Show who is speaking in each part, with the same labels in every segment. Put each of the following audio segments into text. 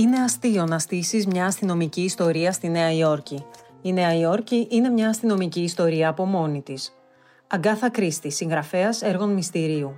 Speaker 1: Είναι αστείο να στήσεις μια αστυνομική ιστορία στη Νέα Υόρκη. Η Νέα Υόρκη είναι μια αστυνομική ιστορία από μόνη της. Αγκάθα Κρίστη, συγγραφέας έργων μυστηρίου.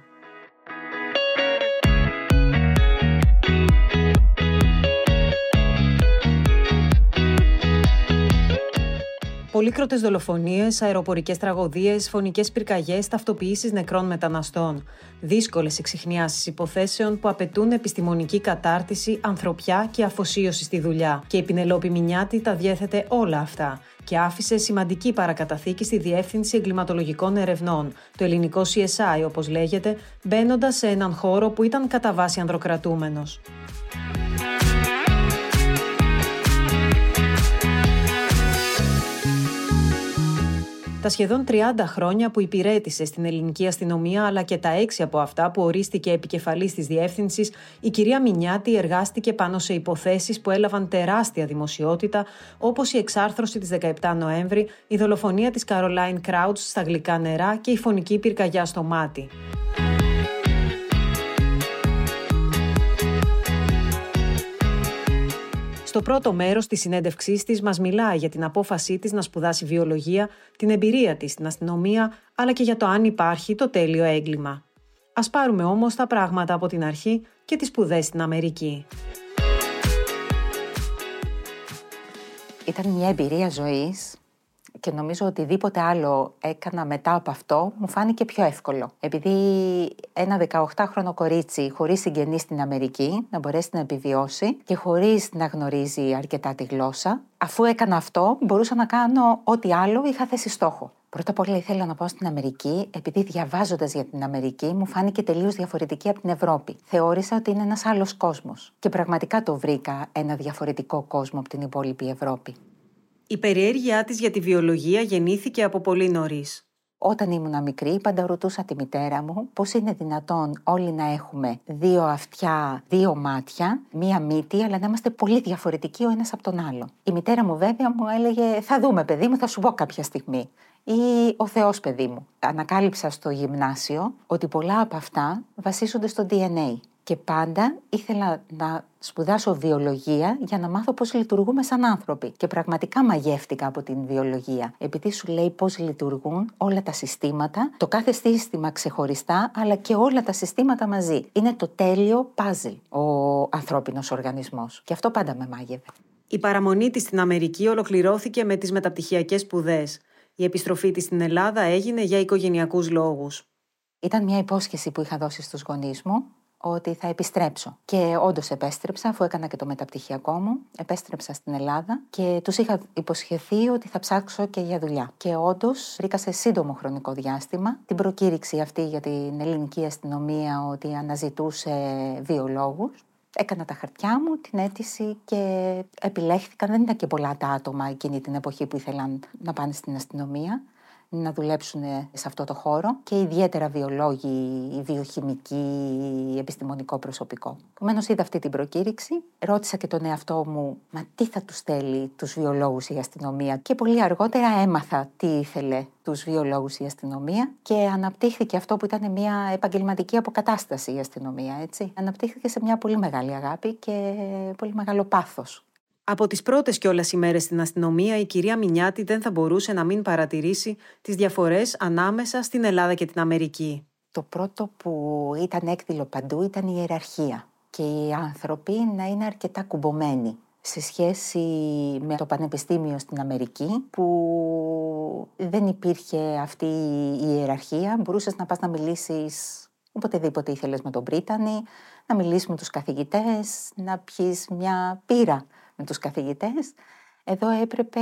Speaker 1: Πολύκροτε δολοφονίες, αεροπορικές τραγωδίες, φωνικές πυρκαγιές, ταυτοποιήσεις νεκρών μεταναστών. Δύσκολες εξηχνιάσεις υποθέσεων που απαιτούν επιστημονική κατάρτιση, ανθρωπιά και αφοσίωση στη δουλειά. Και η Πινελόπη Μινιάτη τα διέθετε όλα αυτά. Και άφησε σημαντική παρακαταθήκη στη Διεύθυνση Εγκληματολογικών Ερευνών, το ελληνικό CSI όπως λέγεται, μπαίνοντας σε έναν χώρο που ήταν κατά βάση ανδροκρατούμενος. Τα σχεδόν 30 χρόνια που υπηρέτησε στην ελληνική αστυνομία, αλλά και τα έξι από αυτά που ορίστηκε επικεφαλής της διεύθυνσης, η κυρία Μινιάτη εργάστηκε πάνω σε υποθέσεις που έλαβαν τεράστια δημοσιότητα, όπως η εξάρθρωση της 17 Νοέμβρη, η δολοφονία της Καρολάιν Κράουτ στα γλυκά νερά και η φωνική πυρκαγιά στο μάτι. Στο πρώτο μέρος της συνέντευξής της, μας μιλάει για την απόφασή της να σπουδάσει βιολογία, την εμπειρία της στην αστυνομία, αλλά και για το αν υπάρχει το τέλειο έγκλημα. Α πάρουμε όμως τα πράγματα από την αρχή και τις σπουδές στην Αμερική.
Speaker 2: Ήταν μια εμπειρία ζωής και νομίζω οτιδήποτε άλλο έκανα μετά από αυτό μου φάνηκε πιο εύκολο. Επειδή ένα 18χρονο κορίτσι χωρίς συγγενή στην Αμερική να μπορέσει να επιβιώσει και χωρίς να γνωρίζει αρκετά τη γλώσσα, αφού έκανα αυτό μπορούσα να κάνω ό,τι άλλο είχα θέσει στόχο. Πρώτα απ' όλα ήθελα να πάω στην Αμερική, επειδή διαβάζοντας για την Αμερική μου φάνηκε τελείως διαφορετική από την Ευρώπη. Θεώρησα ότι είναι ένας άλλος κόσμος. Και πραγματικά το βρήκα ένα διαφορετικό κόσμο από την υπόλοιπη Ευρώπη.
Speaker 1: Η περιέργειά της για τη βιολογία γεννήθηκε από πολύ νωρίς.
Speaker 2: Όταν ήμουν μικρή, πάντα ρωτούσα τη μητέρα μου πώς είναι δυνατόν όλοι να έχουμε δύο αυτιά, δύο μάτια, μία μύτη, αλλά να είμαστε πολύ διαφορετικοί ο ένας από τον άλλο. Η μητέρα μου, βέβαια, μου έλεγε: Θα δούμε, παιδί μου, θα σου πω κάποια στιγμή. Ή ο Θεός, παιδί μου. Ανακάλυψα στο γυμνάσιο ότι πολλά από αυτά βασίζονται στο DNA και πάντα ήθελα να σπουδάσω βιολογία για να μάθω πώς λειτουργούμε σαν άνθρωποι. Και πραγματικά μαγεύτηκα από την βιολογία. Επειδή σου λέει πώς λειτουργούν όλα τα συστήματα, το κάθε σύστημα ξεχωριστά, αλλά και όλα τα συστήματα μαζί. Είναι το τέλειο παζλ ο ανθρώπινος οργανισμός. Και αυτό πάντα με μάγευε.
Speaker 1: Η παραμονή της στην Αμερική ολοκληρώθηκε με τις μεταπτυχιακές σπουδές. Η επιστροφή της στην Ελλάδα έγινε για οικογενειακούς λόγους.
Speaker 2: Ήταν μια υπόσχεση που είχα δώσει στους γονείς μου ότι θα επιστρέψω. Και όντως επέστρεψα, αφού έκανα και το μεταπτυχιακό μου. Επέστρεψα στην Ελλάδα και τους είχα υποσχεθεί ότι θα ψάξω και για δουλειά. Και όντως βρήκα σε σύντομο χρονικό διάστημα την προκήρυξη αυτή για την ελληνική αστυνομία ότι αναζητούσε βιολόγου. Έκανα τα χαρτιά μου, την αίτηση και επιλέχθηκαν. Δεν ήταν και πολλά τα άτομα εκείνη την εποχή που ήθελαν να πάνε στην αστυνομία να δουλέψουν σε αυτό το χώρο και ιδιαίτερα βιολόγοι, βιοχημικοί, επιστημονικό προσωπικό. Επομένως, είδα αυτή την προκήρυξη, ρώτησα και τον εαυτό μου, μα τι θα τους στέλνει τους βιολόγους η αστυνομία. Και πολύ αργότερα έμαθα τι ήθελε τους βιολόγους η αστυνομία και αναπτύχθηκε αυτό που ήταν μια επαγγελματική αποκατάσταση η αστυνομία. Έτσι. Αναπτύχθηκε σε μια πολύ μεγάλη αγάπη και πολύ μεγάλο πάθος.
Speaker 1: Από τις πρώτες κιόλας ημέρες στην αστυνομία, η κυρία Μινιάτη δεν θα μπορούσε να μην παρατηρήσει τις διαφορές ανάμεσα στην Ελλάδα και την Αμερική.
Speaker 2: Το πρώτο που ήταν έκδηλο παντού ήταν η ιεραρχία και οι άνθρωποι να είναι αρκετά κουμπωμένοι σε σχέση με το πανεπιστήμιο στην Αμερική που δεν υπήρχε αυτή η ιεραρχία. Μπορούσες να πας να μιλήσεις οποτεδήποτε ήθελες με τον Πρίτανη, να μιλήσεις με τους καθηγητές, να πιεις μια πύρα με τους καθηγητές. Εδώ έπρεπε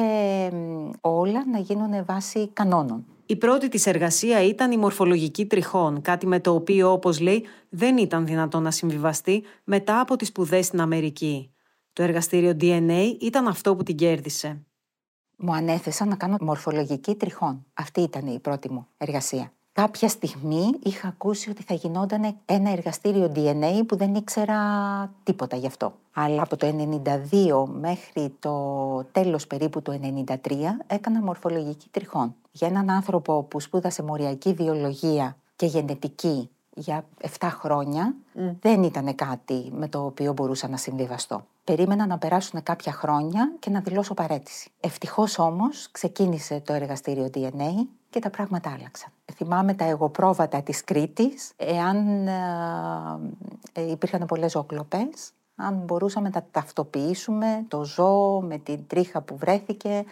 Speaker 2: όλα να γίνουν βάσει κανόνων.
Speaker 1: Η πρώτη της εργασία ήταν η μορφολογική τριχών, κάτι με το οποίο, όπως λέει, δεν ήταν δυνατό να συμβιβαστεί μετά από τις σπουδές στην Αμερική. Το εργαστήριο DNA ήταν αυτό που την κέρδισε.
Speaker 2: Μου ανέθεσαν να κάνω μορφολογική τριχών. Αυτή ήταν η πρώτη μου εργασία. Κάποια στιγμή είχα ακούσει ότι θα γινόταν ένα εργαστήριο DNA που δεν ήξερα τίποτα γι' αυτό. Αλλά από το 92 μέχρι το τέλος περίπου του 93 έκανα μορφολογική τριχών. Για έναν άνθρωπο που σπούδασε μοριακή βιολογία και γενετική για 7 χρόνια δεν ήταν κάτι με το οποίο μπορούσα να συμβιβαστώ. Περίμενα να περάσουν κάποια χρόνια και να δηλώσω παρέτηση. Ευτυχώς όμως ξεκίνησε το εργαστήριο DNA και τα πράγματα άλλαξαν. Θυμάμαι τα εγωπρόβατα της Κρήτης, εάν ε, ε, υπήρχαν πολλές ζωοκλοπές, αν μπορούσαμε να τα ταυτοποιήσουμε, το ζώο με την τρίχα που βρέθηκε,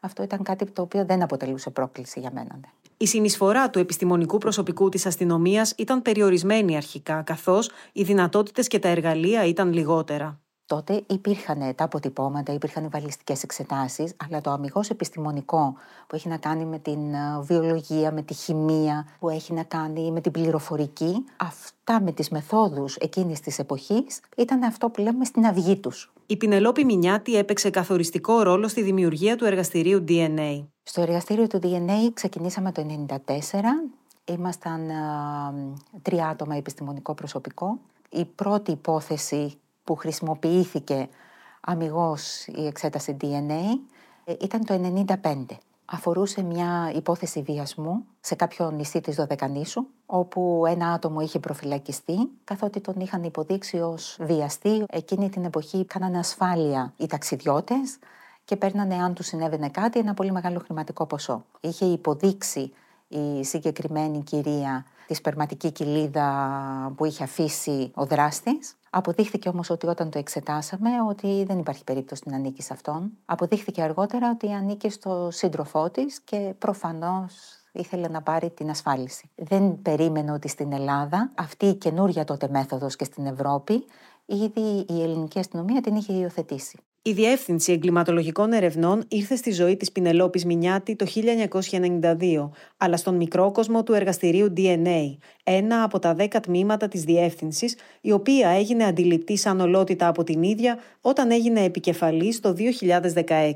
Speaker 2: αυτό ήταν κάτι το οποίο δεν αποτελούσε πρόκληση για μένα. Ναι.
Speaker 1: Η συνεισφορά του επιστημονικού προσωπικού της αστυνομίας ήταν περιορισμένη αρχικά, καθώς οι δυνατότητες και τα εργαλεία ήταν λιγότερα.
Speaker 2: Τότε υπήρχαν τα αποτυπώματα, υπήρχαν οι βαλιστικές εξετάσεις, αλλά το αμυγός επιστημονικό που έχει να κάνει με την ε, βιολογία, με τη χημεία, που έχει να κάνει με την πληροφορική, αυτά με τις μεθόδους εκείνης της εποχής ήταν αυτό που λέμε στην αυγή τους.
Speaker 1: Η Πινελόπη Μινιάτη έπαιξε καθοριστικό ρόλο στη δημιουργία του εργαστηρίου DNA.
Speaker 2: Στο εργαστήριο του DNA ξεκινήσαμε το 1994. Ήμασταν ε, τρία άτομα επιστημονικό προσωπικό. Η πρώτη υπόθεση που χρησιμοποιήθηκε αμυγός η εξέταση DNA ε, ήταν το 1995. Αφορούσε μια υπόθεση βιασμού σε κάποιο νησί της Δωδεκανήσου, όπου ένα άτομο είχε προφυλακιστεί, καθότι τον είχαν υποδείξει ως βιαστή. Εκείνη την εποχή κάνανε ασφάλεια οι ταξιδιώτες και παίρνανε, αν τους συνέβαινε κάτι, ένα πολύ μεγάλο χρηματικό ποσό. Είχε υποδείξει η συγκεκριμένη κυρία τη σπερματική κοιλίδα που είχε αφήσει ο δράστης Αποδείχθηκε όμως ότι όταν το εξετάσαμε ότι δεν υπάρχει περίπτωση να ανήκει σε αυτόν. Αποδείχθηκε αργότερα ότι ανήκει στο σύντροφό της και προφανώς ήθελε να πάρει την ασφάλιση. Δεν περίμενε ότι στην Ελλάδα αυτή η καινούρια τότε μέθοδος και στην Ευρώπη ήδη η ελληνική αστυνομία την είχε υιοθετήσει.
Speaker 1: Η Διεύθυνση Εγκληματολογικών Ερευνών ήρθε στη ζωή της Πινελόπης Μινιάτη το 1992, αλλά στον μικρό κόσμο του εργαστηρίου DNA, ένα από τα δέκα τμήματα της Διεύθυνσης, η οποία έγινε αντιληπτή σαν ολότητα από την ίδια όταν έγινε επικεφαλής το 2016.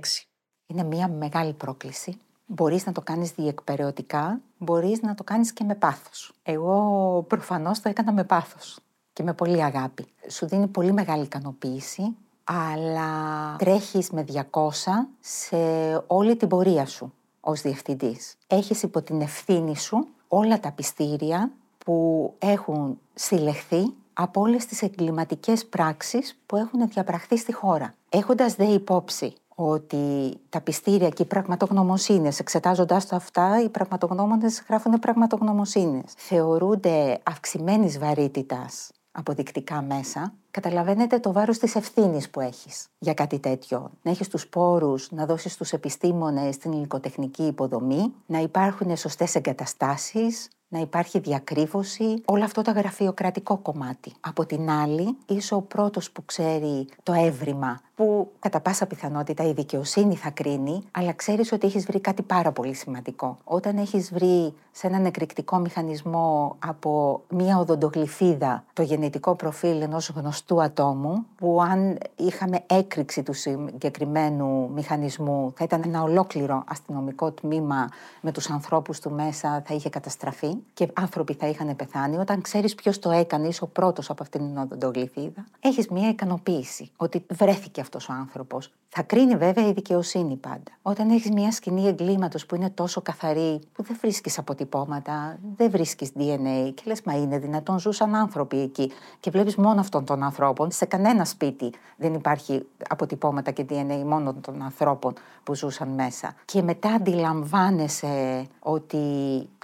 Speaker 2: Είναι μια μεγάλη πρόκληση. Μπορείς να το κάνεις διεκπαιρεωτικά, μπορείς να το κάνεις και με πάθος. Εγώ προφανώς το έκανα με πάθος και με πολύ αγάπη. Σου δίνει πολύ μεγάλη ικανοποίηση αλλά τρέχεις με 200 σε όλη την πορεία σου ως διευθυντής. Έχεις υπό την ευθύνη σου όλα τα πιστήρια που έχουν συλλεχθεί από όλες τις εγκληματικές πράξεις που έχουν διαπραχθεί στη χώρα. Έχοντας δε υπόψη ότι τα πιστήρια και οι πραγματογνωμοσύνες, εξετάζοντας τα αυτά, οι πραγματογνώμονες γράφουν πραγματογνωμοσύνες. Θεωρούνται αυξημένης βαρύτητας αποδεικτικά μέσα, καταλαβαίνετε το βάρος της ευθύνης που έχεις για κάτι τέτοιο. Να έχεις τους πόρους, να δώσεις τους επιστήμονες την υλικοτεχνική υποδομή, να υπάρχουν σωστές εγκαταστάσεις, να υπάρχει διακρύβωση, όλο αυτό το γραφειοκρατικό κομμάτι. Από την άλλη, είσαι ο πρώτος που ξέρει το έβριμα, που κατά πάσα πιθανότητα η δικαιοσύνη θα κρίνει, αλλά ξέρεις ότι έχεις βρει κάτι πάρα πολύ σημαντικό. Όταν έχεις βρει σε έναν εκρηκτικό μηχανισμό από μία οδοντογλυφίδα το γενετικό προφίλ ενός γνωστού ατόμου, που αν είχαμε έκρηξη του συγκεκριμένου μηχανισμού θα ήταν ένα ολόκληρο αστυνομικό τμήμα με τους ανθρώπους του μέσα θα είχε καταστραφεί και άνθρωποι θα είχαν πεθάνει, όταν ξέρεις ποιος το έκανε, είσαι ο πρώτος από αυτήν την οδοντογλυφίδα, έχεις μια ικανοποίηση ότι βρέθηκε αυτός ο άνθρωπος. Θα κρίνει βέβαια η δικαιοσύνη πάντα. Όταν έχεις μια σκηνή εγκλήματος που είναι τόσο καθαρή, που δεν βρίσκεις αποτυπώματα, δεν βρίσκεις DNA και λες, Μα είναι δυνατόν, ζούσαν άνθρωποι εκεί. Και βλέπεις μόνο αυτών των ανθρώπων. Σε κανένα σπίτι δεν υπάρχει αποτυπώματα και DNA μόνο των ανθρώπων που ζούσαν μέσα. Και μετά αντιλαμβάνεσαι ότι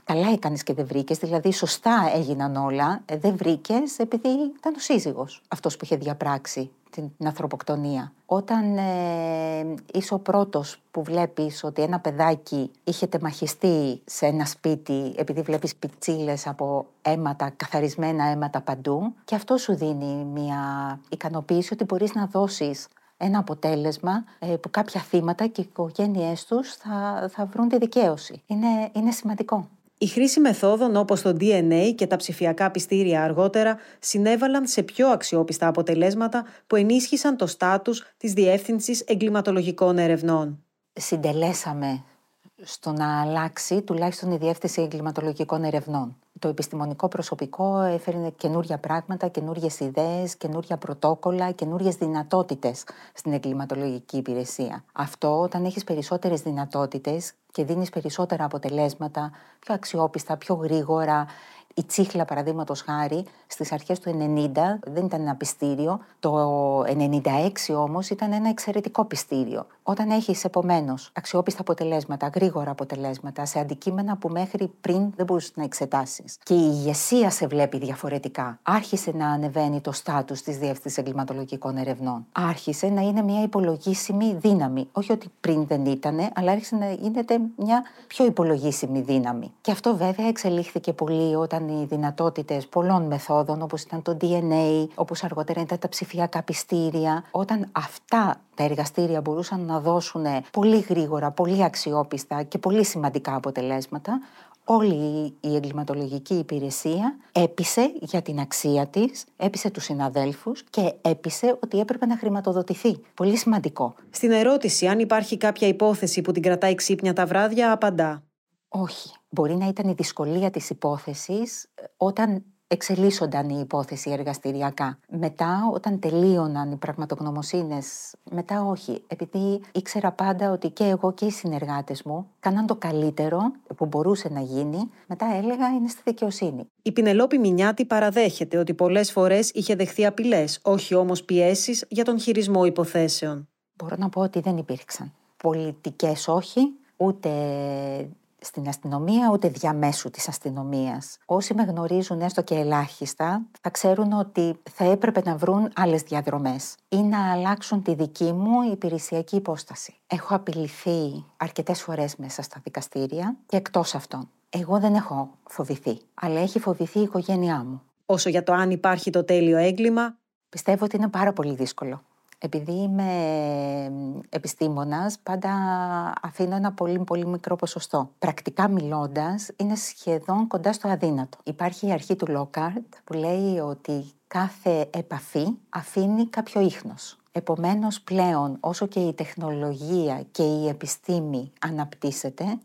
Speaker 2: καλά έκανες και δεν βρήκες, δηλαδή σωστά έγιναν όλα. Ε, δεν βρήκες επειδή ήταν ο σύζυγος αυτός που είχε διαπράξει την, ανθρωποκτονία. Όταν ε, είσαι ο πρώτος που βλέπεις ότι ένα παιδάκι είχε τεμαχιστεί σε ένα σπίτι επειδή βλέπεις πιτσίλες από αίματα, καθαρισμένα αίματα παντού και αυτό σου δίνει μια ικανοποίηση ότι μπορείς να δώσεις ένα αποτέλεσμα ε, που κάποια θύματα και οι οικογένειές τους θα, θα βρουν τη δικαίωση. Είναι, είναι σημαντικό.
Speaker 1: Η χρήση μεθόδων όπως το DNA και τα ψηφιακά πιστήρια αργότερα συνέβαλαν σε πιο αξιόπιστα αποτελέσματα που ενίσχυσαν το στάτους της Διεύθυνσης Εγκληματολογικών Ερευνών.
Speaker 2: Συντελέσαμε στο να αλλάξει τουλάχιστον η Διεύθυνση Εγκληματολογικών Ερευνών. Το επιστημονικό προσωπικό έφερε καινούργια πράγματα, καινούριες ιδέες, καινούργια πρωτόκολλα, καινούριες δυνατότητες στην εγκληματολογική υπηρεσία. Αυτό όταν έχεις περισσότερες δυνατότητες και δίνεις περισσότερα αποτελέσματα, πιο αξιόπιστα, πιο γρήγορα, Η Τσίχλα, παραδείγματος χάρη, στις αρχές του 90 δεν ήταν ένα πιστήριο. Το 96 όμως ήταν ένα εξαιρετικό πιστήριο. Όταν έχεις επομένως αξιόπιστα αποτελέσματα, γρήγορα αποτελέσματα, σε αντικείμενα που μέχρι πριν δεν μπορούσες να εξετάσεις και η ηγεσία σε βλέπει διαφορετικά, άρχισε να ανεβαίνει το στάτους της Διεύθυνσης Εγκληματολογικών Ερευνών. Άρχισε να είναι μια υπολογίσιμη δύναμη. Όχι ότι πριν δεν ήταν, αλλά άρχισε να γίνεται μια πιο υπολογίσιμη δύναμη. Και αυτό βέβαια εξελίχθηκε πολύ όταν οι δυνατότητες πολλών μεθόδων, όπως ήταν το DNA, όπως αργότερα ήταν τα ψηφιακά πιστήρια, όταν αυτά τα εργαστήρια μπορούσαν να δώσουν πολύ γρήγορα, πολύ αξιόπιστα και πολύ σημαντικά αποτελέσματα, όλη η εγκληματολογική υπηρεσία έπεισε για την αξία της, έπεισε τους συναδέλφους και έπεισε ότι έπρεπε να χρηματοδοτηθεί. Πολύ σημαντικό.
Speaker 1: Στην ερώτηση αν υπάρχει κάποια υπόθεση που την κρατάει ξύπνια τα βράδια, απαντά.
Speaker 2: Όχι. Μπορεί να ήταν η δυσκολία της υπόθεσης όταν εξελίσσονταν η υπόθεση εργαστηριακά. Μετά, όταν τελείωναν οι πραγματογνωμοσύνες, μετά όχι. Επειδή ήξερα πάντα ότι και εγώ και οι συνεργάτες μου κάναν το καλύτερο που μπορούσε να γίνει, μετά έλεγα είναι στη δικαιοσύνη.
Speaker 1: Η Πινελόπη Μινιάτη παραδέχεται ότι πολλές φορές είχε δεχθεί απειλές, όχι όμως πιέσεις για τον χειρισμό υποθέσεων.
Speaker 2: Μπορώ να πω ότι δεν υπήρξαν. Πολιτικές όχι, ούτε στην αστυνομία ούτε διαμέσου της αστυνομίας. Όσοι με γνωρίζουν έστω και ελάχιστα θα ξέρουν ότι θα έπρεπε να βρουν άλλες διαδρομές ή να αλλάξουν τη δική μου υπηρεσιακή υπόσταση. Έχω απειληθεί αρκετές φορές μέσα στα δικαστήρια και εκτός αυτών. Εγώ δεν έχω φοβηθεί, αλλά έχει φοβηθεί η οικογένειά μου.
Speaker 1: Όσο για το αν υπάρχει το τέλειο έγκλημα,
Speaker 2: πιστεύω ότι είναι πάρα πολύ δύσκολο επειδή είμαι επιστήμονας, πάντα αφήνω ένα πολύ πολύ μικρό ποσοστό. Πρακτικά μιλώντας, είναι σχεδόν κοντά στο αδύνατο. Υπάρχει η αρχή του Λόκαρτ που λέει ότι κάθε επαφή αφήνει κάποιο ίχνος. Επομένως πλέον όσο και η τεχνολογία και η επιστήμη αναπτύσσεται,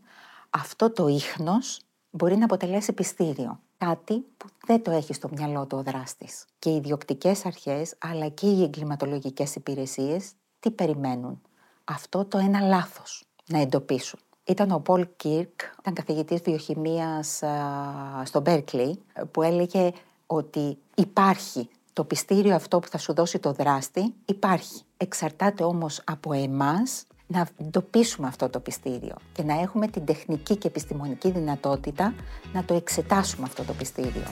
Speaker 2: αυτό το ίχνος μπορεί να αποτελέσει πιστήριο κάτι που δεν το έχει στο μυαλό του ο δράστης. Και οι ιδιοκτικές αρχές, αλλά και οι εγκληματολογικές υπηρεσίες, τι περιμένουν; Αυτό το ένα λάθος να εντοπίσουν. Ήταν ο Πολ Κίρκ, ήταν καθηγητής βιοχημίας στο Μπέρκλι, που έλεγε ότι υπάρχει το πιστήριο αυτό που θα σου δώσει το δράστη, υπάρχει. Εξαρτάται όμως από εμάς να εντοπίσουμε αυτό το πιστήριο και να έχουμε την τεχνική και επιστημονική δυνατότητα να το εξετάσουμε αυτό το πιστήριο.